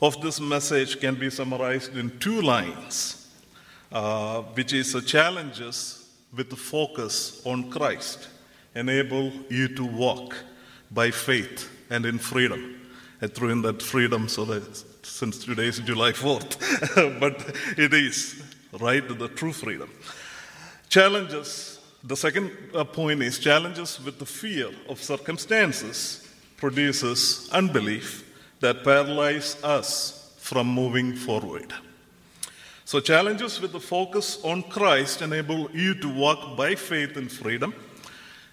of this message can be summarized in two lines, uh, which is the challenges with the focus on Christ enable you to walk by faith and in freedom. I threw in that freedom so that since today is July 4th, but it is, right, the true freedom. Challenges, the second uh, point is challenges with the fear of circumstances produces unbelief that paralyze us from moving forward. So, challenges with the focus on Christ enable you to walk by faith in freedom.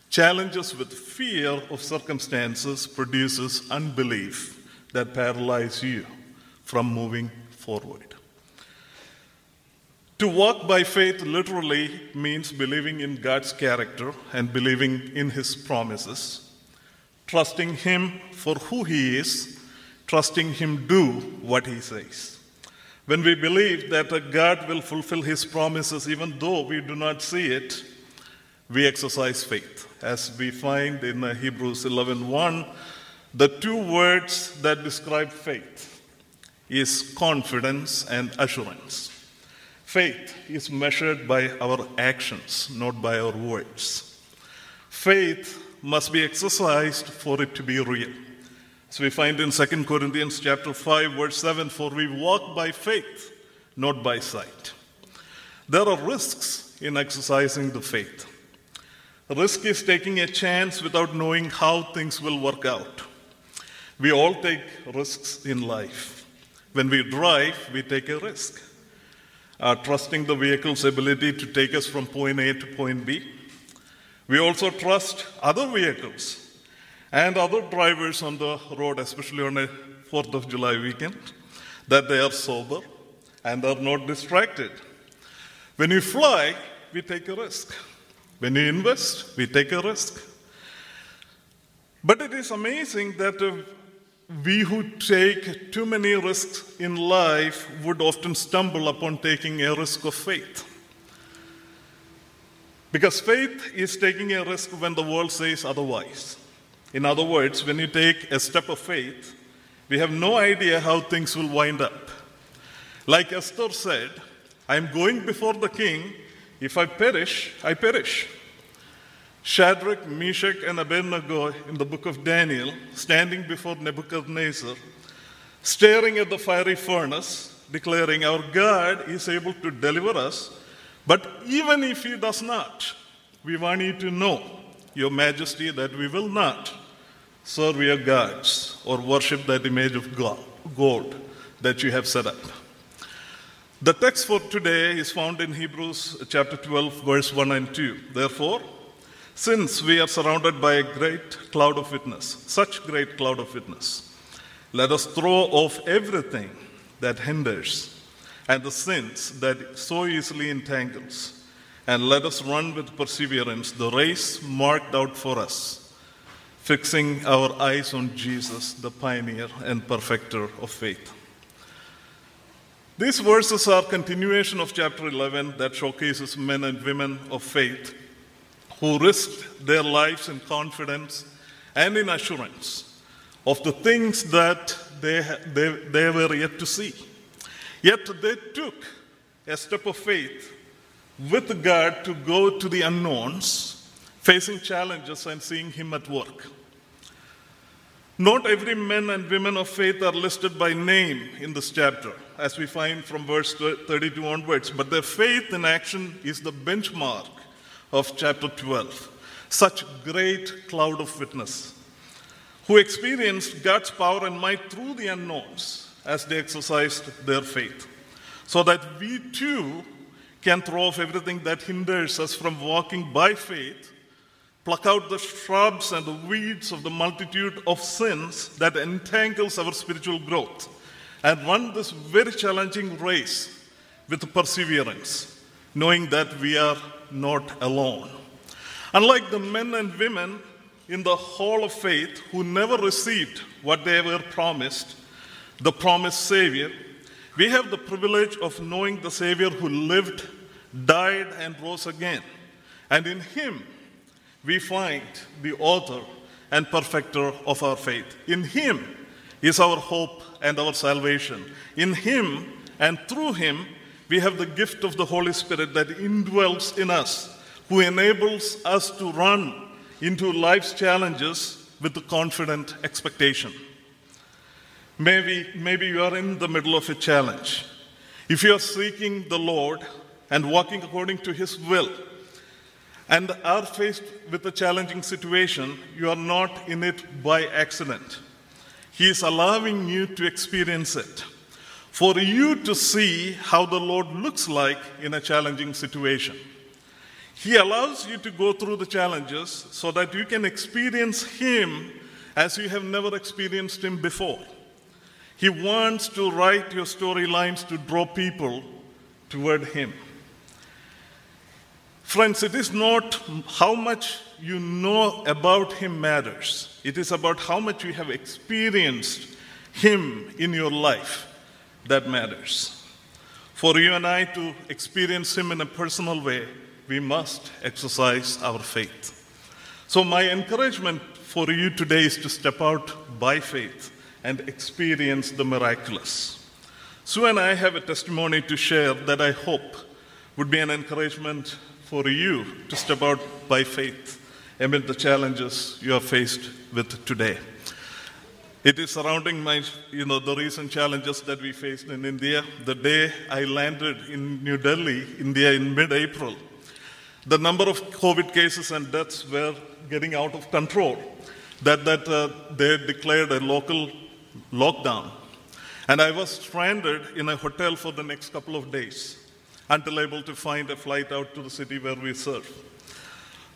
Challenges with fear of circumstances produces unbelief that paralyze you from moving forward. To walk by faith literally means believing in God's character and believing in His promises, trusting Him for who He is, trusting Him do what He says. When we believe that God will fulfill His promises even though we do not see it, we exercise faith. As we find in Hebrews 11:1, the two words that describe faith is confidence and assurance. Faith is measured by our actions, not by our words. Faith must be exercised for it to be real. So we find in 2 Corinthians chapter 5 verse 7 for we walk by faith not by sight. There are risks in exercising the faith. Risk is taking a chance without knowing how things will work out. We all take risks in life. When we drive, we take a risk. Uh, trusting the vehicle's ability to take us from point A to point B. We also trust other vehicles and other drivers on the road, especially on a 4th of July weekend, that they are sober and are not distracted. When you fly, we take a risk. When you invest, we take a risk. But it is amazing that uh, we who take too many risks in life would often stumble upon taking a risk of faith. Because faith is taking a risk when the world says otherwise. In other words, when you take a step of faith, we have no idea how things will wind up. Like Esther said, I am going before the king. If I perish, I perish. Shadrach, Meshach, and Abednego in the book of Daniel, standing before Nebuchadnezzar, staring at the fiery furnace, declaring, Our God is able to deliver us, but even if He does not, we want you to know, Your Majesty, that we will not serve your gods or worship that image of God, gold that you have set up. The text for today is found in Hebrews chapter 12, verse 1 and 2. Therefore, since we are surrounded by a great cloud of witness, such great cloud of witness, let us throw off everything that hinders and the sins that so easily entangles, and let us run with perseverance the race marked out for us, fixing our eyes on Jesus, the pioneer and perfecter of faith. These verses are continuation of chapter 11 that showcases men and women of faith who risked their lives in confidence and in assurance of the things that they, they, they were yet to see. Yet they took a step of faith with God to go to the unknowns, facing challenges and seeing Him at work. Not every men and women of faith are listed by name in this chapter, as we find from verse 32 onwards, but their faith in action is the benchmark of chapter 12. Such great cloud of witness who experienced God's power and might through the unknowns as they exercised their faith, so that we too can throw off everything that hinders us from walking by faith, pluck out the shrubs and the weeds of the multitude of sins that entangles our spiritual growth, and run this very challenging race with perseverance, knowing that we are not alone. Unlike the men and women in the hall of faith who never received what they were promised, the promised Savior, we have the privilege of knowing the Savior who lived, died, and rose again. And in Him, we find the author and perfecter of our faith. In Him is our hope and our salvation. In Him and through Him, we have the gift of the Holy Spirit that indwells in us, who enables us to run into life's challenges with confident expectation. Maybe, maybe you are in the middle of a challenge. If you are seeking the Lord and walking according to His will, and are faced with a challenging situation, you are not in it by accident. He is allowing you to experience it. For you to see how the Lord looks like in a challenging situation. He allows you to go through the challenges so that you can experience Him as you have never experienced Him before. He wants to write your storylines to draw people toward Him. Friends, it is not how much you know about Him matters, it is about how much you have experienced Him in your life that matters. For you and I to experience Him in a personal way, we must exercise our faith. So, my encouragement for you today is to step out by faith and experience the miraculous. Sue and I have a testimony to share that I hope would be an encouragement for you to step out by faith amid the challenges you are faced with today. It is surrounding my, you know, the recent challenges that we faced in India. The day I landed in New Delhi, India, in mid-April, the number of COVID cases and deaths were getting out of control. That that uh, they declared a local lockdown, and I was stranded in a hotel for the next couple of days until able to find a flight out to the city where we serve.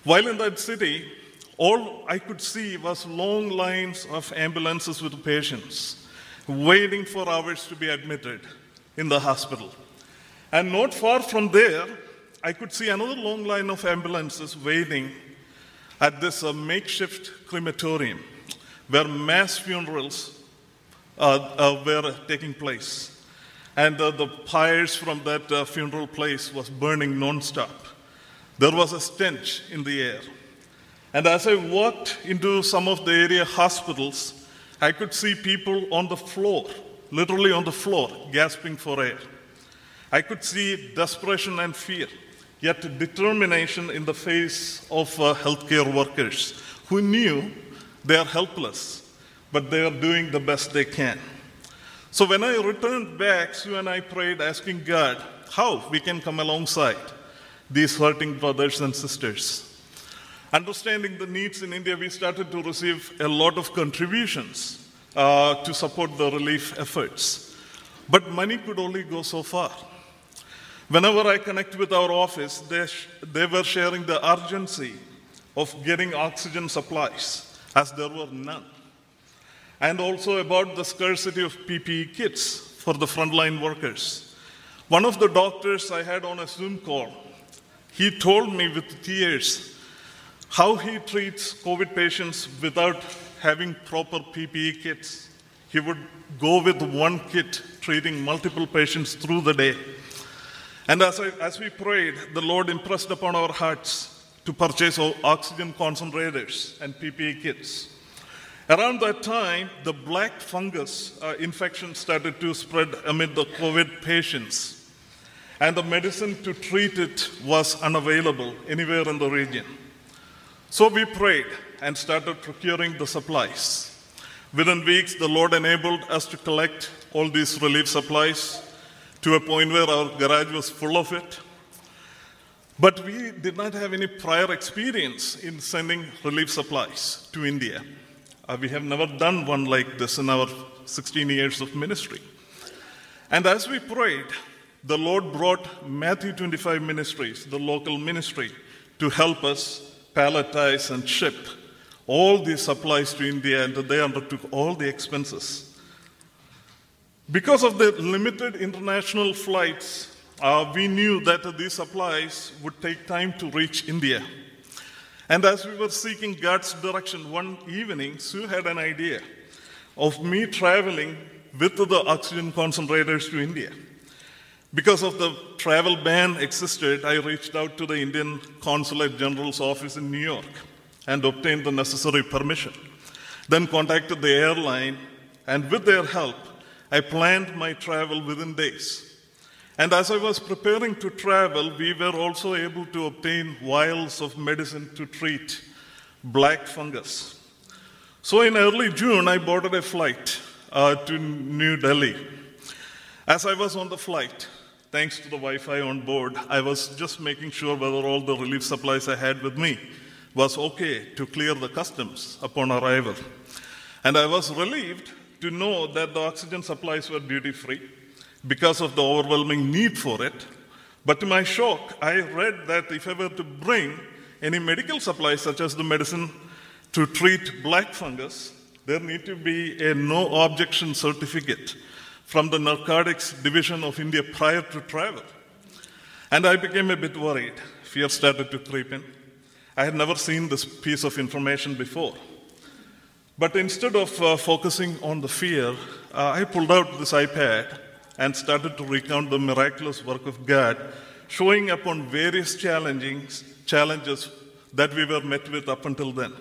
While in that city, all I could see was long lines of ambulances with patients waiting for hours to be admitted in the hospital. And not far from there, I could see another long line of ambulances waiting at this uh, makeshift crematorium where mass funerals uh, uh, were taking place and uh, the pyres from that uh, funeral place was burning nonstop. There was a stench in the air. And as I walked into some of the area hospitals, I could see people on the floor, literally on the floor, gasping for air. I could see desperation and fear, yet determination in the face of uh, healthcare workers who knew they are helpless, but they are doing the best they can. So when I returned back, Sue and I prayed, asking God how we can come alongside these hurting brothers and sisters. Understanding the needs in India, we started to receive a lot of contributions uh, to support the relief efforts. But money could only go so far. Whenever I connect with our office, they, sh- they were sharing the urgency of getting oxygen supplies, as there were none and also about the scarcity of PPE kits for the frontline workers. One of the doctors I had on a Zoom call, he told me with tears how he treats COVID patients without having proper PPE kits. He would go with one kit, treating multiple patients through the day. And as, I, as we prayed, the Lord impressed upon our hearts to purchase oxygen concentrators and PPE kits. Around that time, the black fungus uh, infection started to spread amid the COVID patients, and the medicine to treat it was unavailable anywhere in the region. So we prayed and started procuring the supplies. Within weeks, the Lord enabled us to collect all these relief supplies to a point where our garage was full of it. But we did not have any prior experience in sending relief supplies to India. Uh, we have never done one like this in our 16 years of ministry. And as we prayed, the Lord brought Matthew 25 Ministries, the local ministry, to help us palletize and ship all these supplies to India, and they undertook all the expenses. Because of the limited international flights, uh, we knew that these supplies would take time to reach India. And as we were seeking God's direction one evening, Sue had an idea of me traveling with the oxygen concentrators to India. Because of the travel ban existed, I reached out to the Indian Consulate General's office in New York and obtained the necessary permission. Then contacted the airline and with their help, I planned my travel within days. And as I was preparing to travel, we were also able to obtain vials of medicine to treat black fungus. So in early June, I boarded a flight uh, to New Delhi. As I was on the flight, thanks to the Wi Fi on board, I was just making sure whether all the relief supplies I had with me was okay to clear the customs upon arrival. And I was relieved to know that the oxygen supplies were duty free because of the overwhelming need for it. But to my shock, I read that if I were to bring any medical supplies, such as the medicine to treat black fungus, there need to be a no objection certificate from the Narcotics Division of India prior to travel. And I became a bit worried. Fear started to creep in. I had never seen this piece of information before. But instead of uh, focusing on the fear, uh, I pulled out this iPad and started to recount the miraculous work of God, showing up on various challenging challenges that we were met with up until then.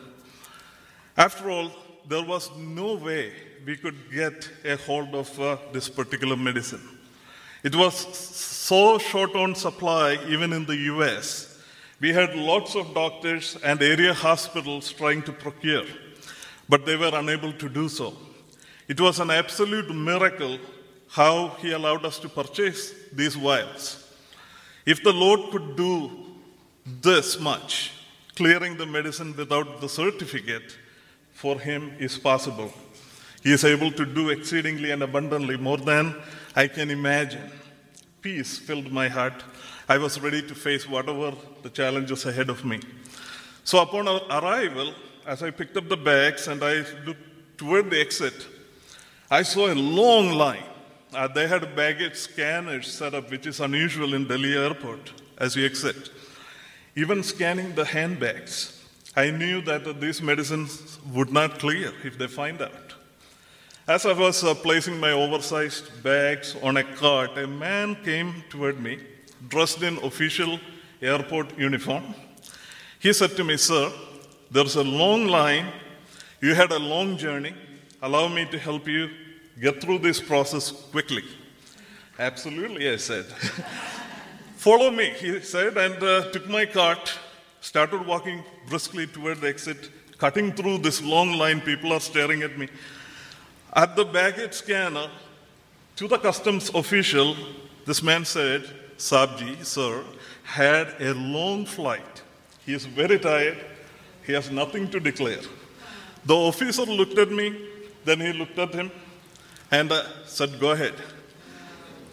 After all, there was no way we could get a hold of uh, this particular medicine. It was so short on supply, even in the US. We had lots of doctors and area hospitals trying to procure, but they were unable to do so. It was an absolute miracle how He allowed us to purchase these vials. If the Lord could do this much, clearing the medicine without the certificate, for Him is possible. He is able to do exceedingly and abundantly more than I can imagine. Peace filled my heart. I was ready to face whatever the challenges ahead of me. So, upon our arrival, as I picked up the bags and I looked toward the exit, I saw a long line uh, they had a baggage scanners set up, which is unusual in Delhi airport as you exit. Even scanning the handbags, I knew that these medicines would not clear if they find out. As I was uh, placing my oversized bags on a cart, a man came toward me, dressed in official airport uniform. He said to me, Sir, there's a long line. You had a long journey. Allow me to help you get through this process quickly. Absolutely, I said. Follow me, he said, and uh, took my cart, started walking briskly toward the exit, cutting through this long line. People are staring at me. At the baggage scanner, to the customs official, this man said, Sabji, sir, had a long flight. He is very tired. He has nothing to declare. The officer looked at me, then he looked at him, and uh, said, Go ahead.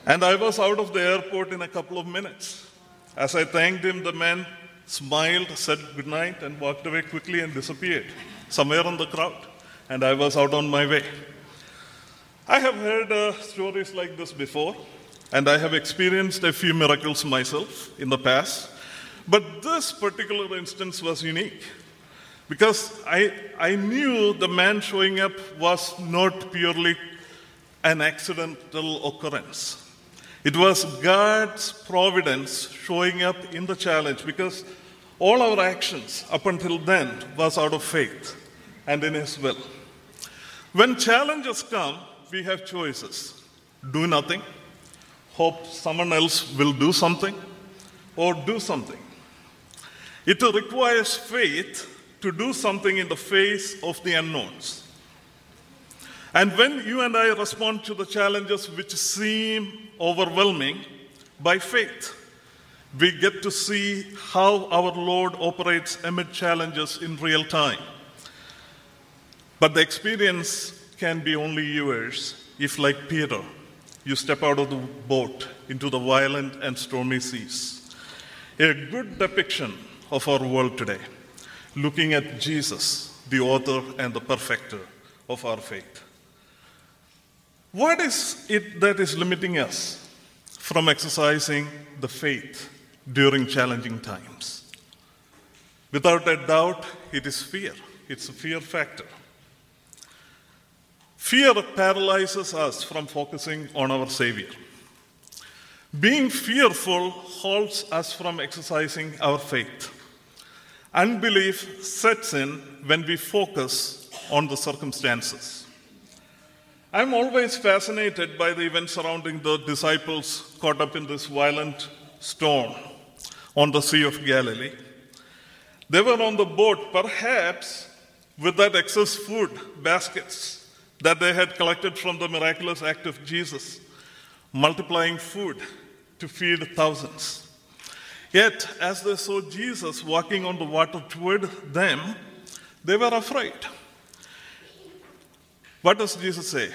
And I was out of the airport in a couple of minutes. As I thanked him, the man smiled, said good night, and walked away quickly and disappeared somewhere in the crowd. And I was out on my way. I have heard uh, stories like this before, and I have experienced a few miracles myself in the past. But this particular instance was unique because I, I knew the man showing up was not purely an accidental occurrence. It was God's providence showing up in the challenge because all our actions up until then was out of faith and in His will. When challenges come, we have choices do nothing, hope someone else will do something, or do something. It requires faith to do something in the face of the unknowns. And when you and I respond to the challenges which seem overwhelming by faith, we get to see how our Lord operates amid challenges in real time. But the experience can be only yours if, like Peter, you step out of the boat into the violent and stormy seas. A good depiction of our world today, looking at Jesus, the author and the perfecter of our faith. What is it that is limiting us from exercising the faith during challenging times? Without a doubt, it is fear. It's a fear factor. Fear paralyzes us from focusing on our Savior. Being fearful holds us from exercising our faith. Unbelief sets in when we focus on the circumstances. I'm always fascinated by the events surrounding the disciples caught up in this violent storm on the Sea of Galilee. They were on the boat, perhaps with that excess food baskets that they had collected from the miraculous act of Jesus, multiplying food to feed thousands. Yet, as they saw Jesus walking on the water toward them, they were afraid. What does Jesus say?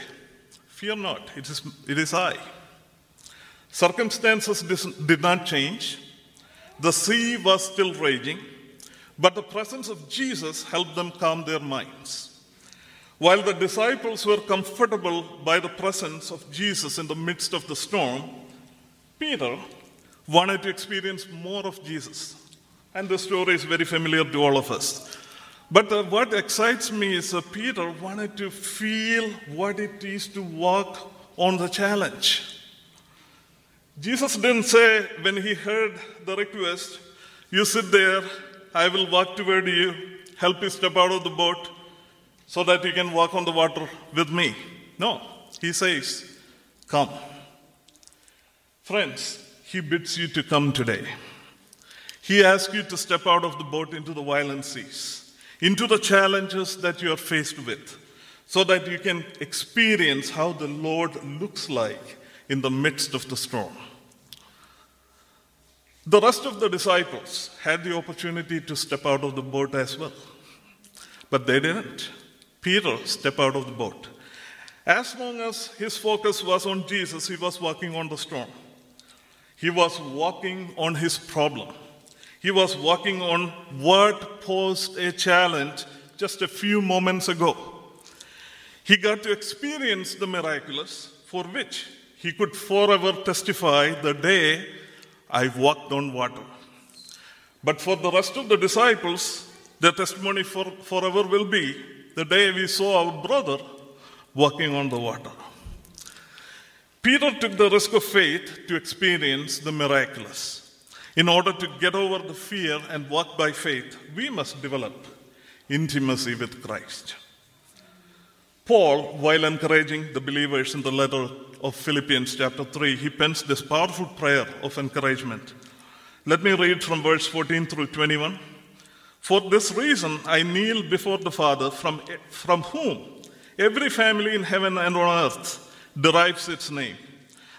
Fear not, it is, it is I. Circumstances did not change. The sea was still raging, but the presence of Jesus helped them calm their minds. While the disciples were comfortable by the presence of Jesus in the midst of the storm, Peter wanted to experience more of Jesus. And the story is very familiar to all of us. But uh, what excites me is uh, Peter wanted to feel what it is to walk on the challenge. Jesus didn't say when he heard the request, You sit there, I will walk toward you, help you step out of the boat so that you can walk on the water with me. No, he says, Come. Friends, he bids you to come today. He asks you to step out of the boat into the violent seas into the challenges that you are faced with so that you can experience how the Lord looks like in the midst of the storm. The rest of the disciples had the opportunity to step out of the boat as well, but they didn't. Peter stepped out of the boat. As long as his focus was on Jesus, he was walking on the storm. He was walking on his problem. He was walking on what posed a challenge just a few moments ago. He got to experience the miraculous for which he could forever testify the day I walked on water. But for the rest of the disciples, their testimony for, forever will be the day we saw our brother walking on the water. Peter took the risk of faith to experience the miraculous. In order to get over the fear and walk by faith, we must develop intimacy with Christ. Paul, while encouraging the believers in the letter of Philippians, chapter 3, he pens this powerful prayer of encouragement. Let me read from verse 14 through 21. For this reason, I kneel before the Father, from, from whom every family in heaven and on earth derives its name.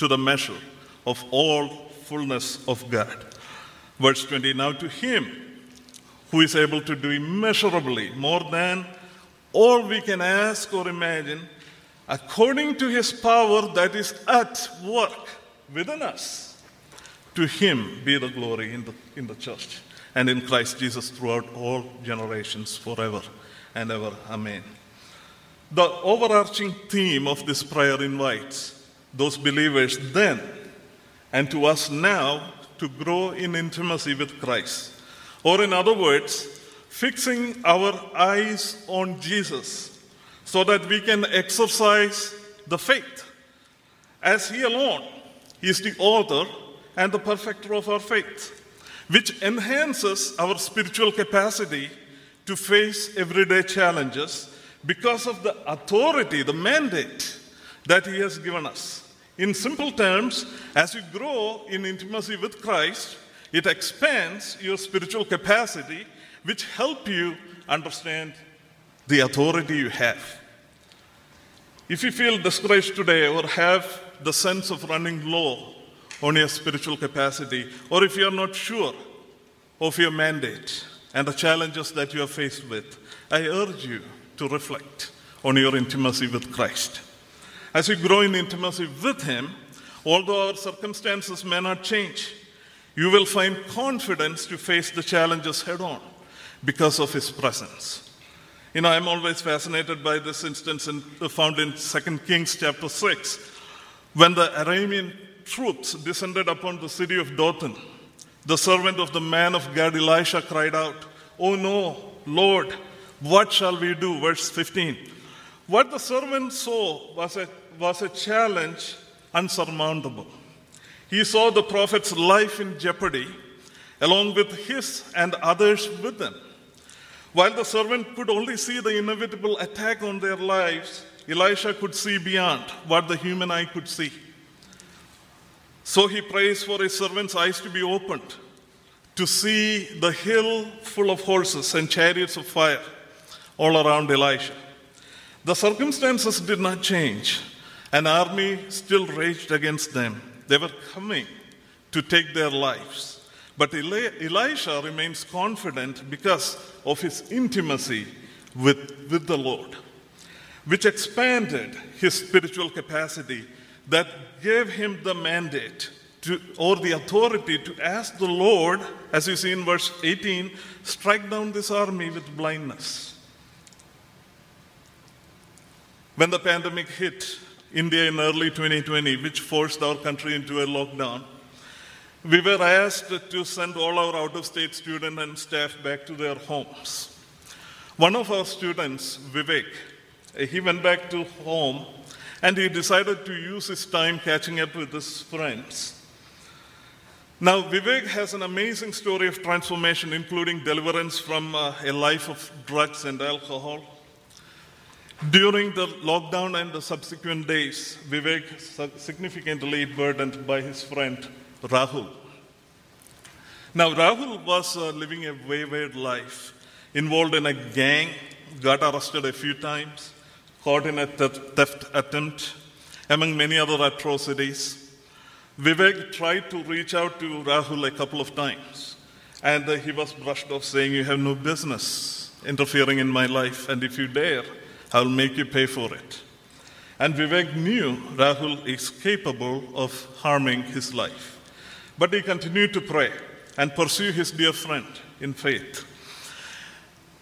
to the measure of all fullness of God. Verse 20 Now to him who is able to do immeasurably more than all we can ask or imagine, according to his power that is at work within us. To him be the glory in the, in the church and in Christ Jesus throughout all generations, forever and ever. Amen. The overarching theme of this prayer invites those believers then and to us now to grow in intimacy with Christ. Or, in other words, fixing our eyes on Jesus so that we can exercise the faith. As He alone is the author and the perfecter of our faith, which enhances our spiritual capacity to face everyday challenges because of the authority, the mandate that He has given us. In simple terms, as you grow in intimacy with Christ, it expands your spiritual capacity, which help you understand the authority you have. If you feel discouraged today or have the sense of running low on your spiritual capacity, or if you are not sure of your mandate and the challenges that you are faced with, I urge you to reflect on your intimacy with Christ. As we grow in intimacy with Him, although our circumstances may not change, you will find confidence to face the challenges head on because of His presence. You know, I'm always fascinated by this instance in, found in 2 Kings chapter 6, when the Aramean troops descended upon the city of Dothan. The servant of the man of God, Elisha, cried out, Oh no, Lord, what shall we do? Verse 15. What the servant saw was a, was a challenge unsurmountable. He saw the prophet's life in jeopardy, along with his and others with them. While the servant could only see the inevitable attack on their lives, Elisha could see beyond what the human eye could see. So he prays for his servant's eyes to be opened to see the hill full of horses and chariots of fire all around Elisha. The circumstances did not change. An army still raged against them. They were coming to take their lives. But Elisha remains confident because of his intimacy with, with the Lord, which expanded his spiritual capacity that gave him the mandate to, or the authority to ask the Lord, as you see in verse 18, strike down this army with blindness. When the pandemic hit India in early 2020, which forced our country into a lockdown, we were asked to send all our out of state students and staff back to their homes. One of our students, Vivek, he went back to home and he decided to use his time catching up with his friends. Now, Vivek has an amazing story of transformation, including deliverance from uh, a life of drugs and alcohol. During the lockdown and the subsequent days, Vivek significantly burdened by his friend Rahul. Now, Rahul was uh, living a wayward life, involved in a gang, got arrested a few times, caught in a theft attempt, among many other atrocities. Vivek tried to reach out to Rahul a couple of times, and uh, he was brushed off, saying, You have no business interfering in my life, and if you dare, I'll make you pay for it. And Vivek knew Rahul is capable of harming his life. But he continued to pray and pursue his dear friend in faith.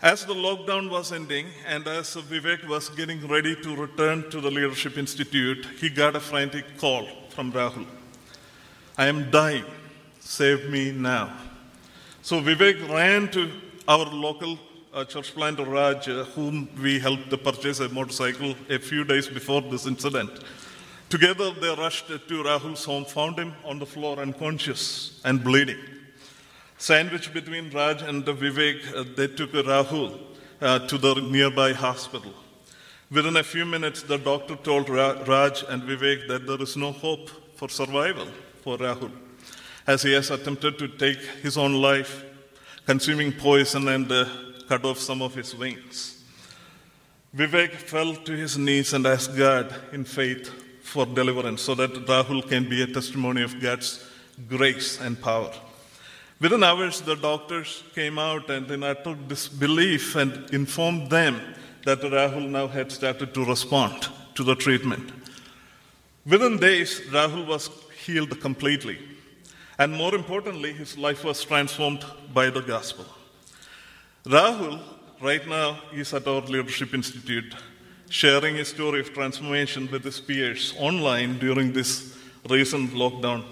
As the lockdown was ending and as Vivek was getting ready to return to the Leadership Institute, he got a frantic call from Rahul I am dying, save me now. So Vivek ran to our local uh, church planter Raj, uh, whom we helped to purchase a motorcycle a few days before this incident. Together, they rushed to Rahul's home, found him on the floor unconscious and bleeding. Sandwiched between Raj and Vivek, uh, they took Rahul uh, to the nearby hospital. Within a few minutes, the doctor told Ra- Raj and Vivek that there is no hope for survival for Rahul, as he has attempted to take his own life, consuming poison and uh, cut off some of his wings. Vivek fell to his knees and asked God in faith for deliverance so that Rahul can be a testimony of God's grace and power. Within hours, the doctors came out and in utter disbelief and informed them that Rahul now had started to respond to the treatment. Within days, Rahul was healed completely. And more importantly, his life was transformed by the gospel. Rahul, right now, is at our Leadership Institute sharing his story of transformation with his peers online during this recent lockdown.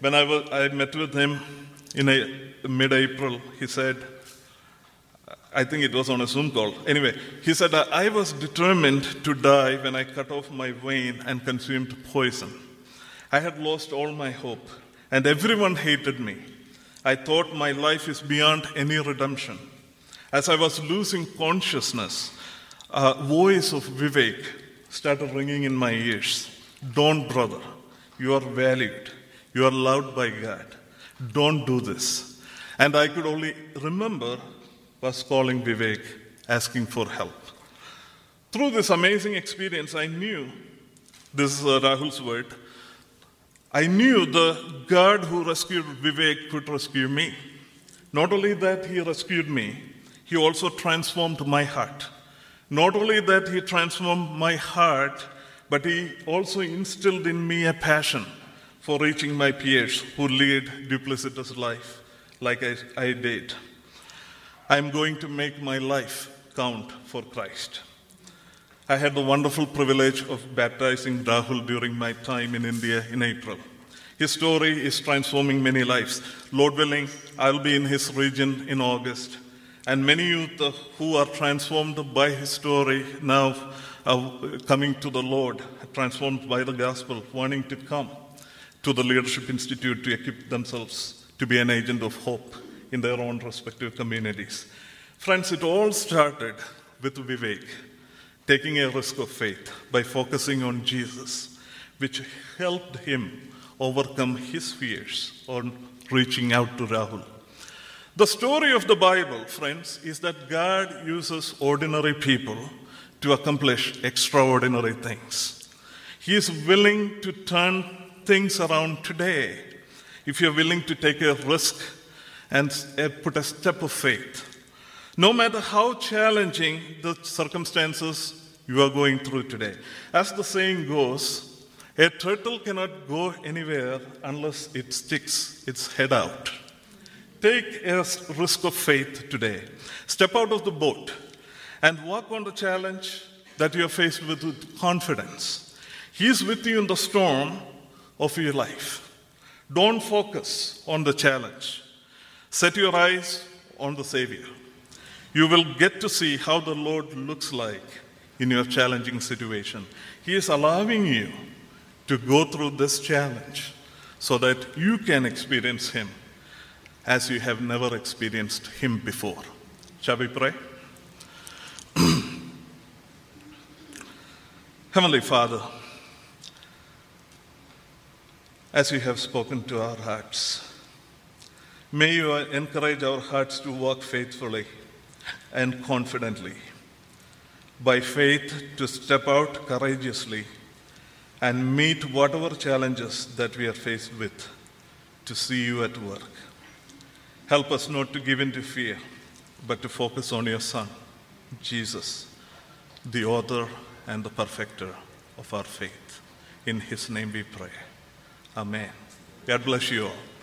When I, was, I met with him in mid April, he said, I think it was on a Zoom call. Anyway, he said, I was determined to die when I cut off my vein and consumed poison. I had lost all my hope, and everyone hated me. I thought my life is beyond any redemption. As I was losing consciousness, a voice of Vivek started ringing in my ears. Don't, brother. You are valued. You are loved by God. Don't do this. And I could only remember was calling Vivek, asking for help. Through this amazing experience, I knew this is uh, Rahul's word. I knew the God who rescued Vivek could rescue me. Not only that, he rescued me, he also transformed my heart. Not only that, He transformed my heart, but He also instilled in me a passion for reaching my peers who lead duplicitous life like I, I did. I'm going to make my life count for Christ. I had the wonderful privilege of baptizing Rahul during my time in India in April. His story is transforming many lives. Lord willing, I'll be in his region in August, and many youth who are transformed by his story now are coming to the Lord, transformed by the gospel, wanting to come to the Leadership Institute to equip themselves to be an agent of hope in their own respective communities. Friends, it all started with Vivek taking a risk of faith by focusing on Jesus, which helped him overcome his fears on reaching out to Rahul. The story of the Bible, friends, is that God uses ordinary people to accomplish extraordinary things. He is willing to turn things around today if you're willing to take a risk and eh, put a step of faith. No matter how challenging the circumstances you are going through today. As the saying goes, a turtle cannot go anywhere unless it sticks its head out. Take a risk of faith today. Step out of the boat and walk on the challenge that you are faced with with confidence. He is with you in the storm of your life. Don't focus on the challenge. Set your eyes on the Savior. You will get to see how the Lord looks like in your challenging situation. He is allowing you to go through this challenge so that you can experience Him as you have never experienced Him before. Shall we pray? Heavenly Father, as you have spoken to our hearts, may you encourage our hearts to walk faithfully and confidently by faith to step out courageously and meet whatever challenges that we are faced with to see you at work. Help us not to give in to fear, but to focus on your Son, Jesus, the author and the perfecter of our faith. In his name we pray. Amen. God bless you all.